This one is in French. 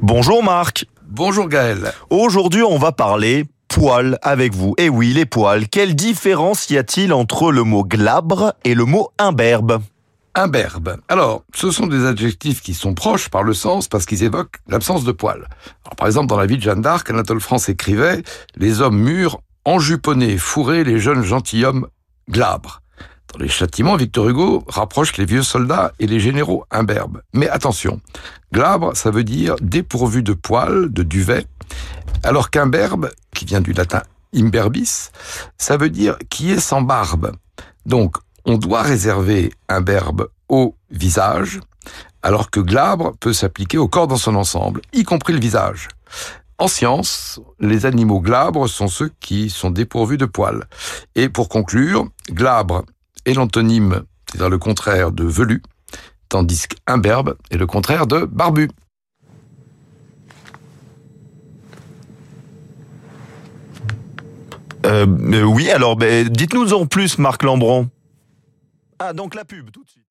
Bonjour Marc. Bonjour Gaël. Aujourd'hui, on va parler poils avec vous. Et oui, les poils. Quelle différence y a-t-il entre le mot glabre et le mot imberbe Imberbe. Alors, ce sont des adjectifs qui sont proches par le sens parce qu'ils évoquent l'absence de poils. Alors, par exemple, dans la vie de Jeanne d'Arc, Anatole France écrivait Les hommes mûrs, enjuponnés, fourrés, les jeunes gentilshommes glabres. Dans les châtiments, Victor Hugo rapproche les vieux soldats et les généraux imberbes. Mais attention, glabre, ça veut dire dépourvu de poils, de duvet, alors qu'imberbe, qui vient du latin imberbis, ça veut dire qui est sans barbe. Donc, on doit réserver imberbe au visage, alors que glabre peut s'appliquer au corps dans son ensemble, y compris le visage. En science, les animaux glabres sont ceux qui sont dépourvus de poils. Et pour conclure, glabre est l'antonyme, c'est-à-dire le contraire de velu, tandis qu'imberbe est le contraire de barbu. Euh, euh, oui, alors dites-nous en plus, Marc Lambron. Ah, donc la pub, tout de suite.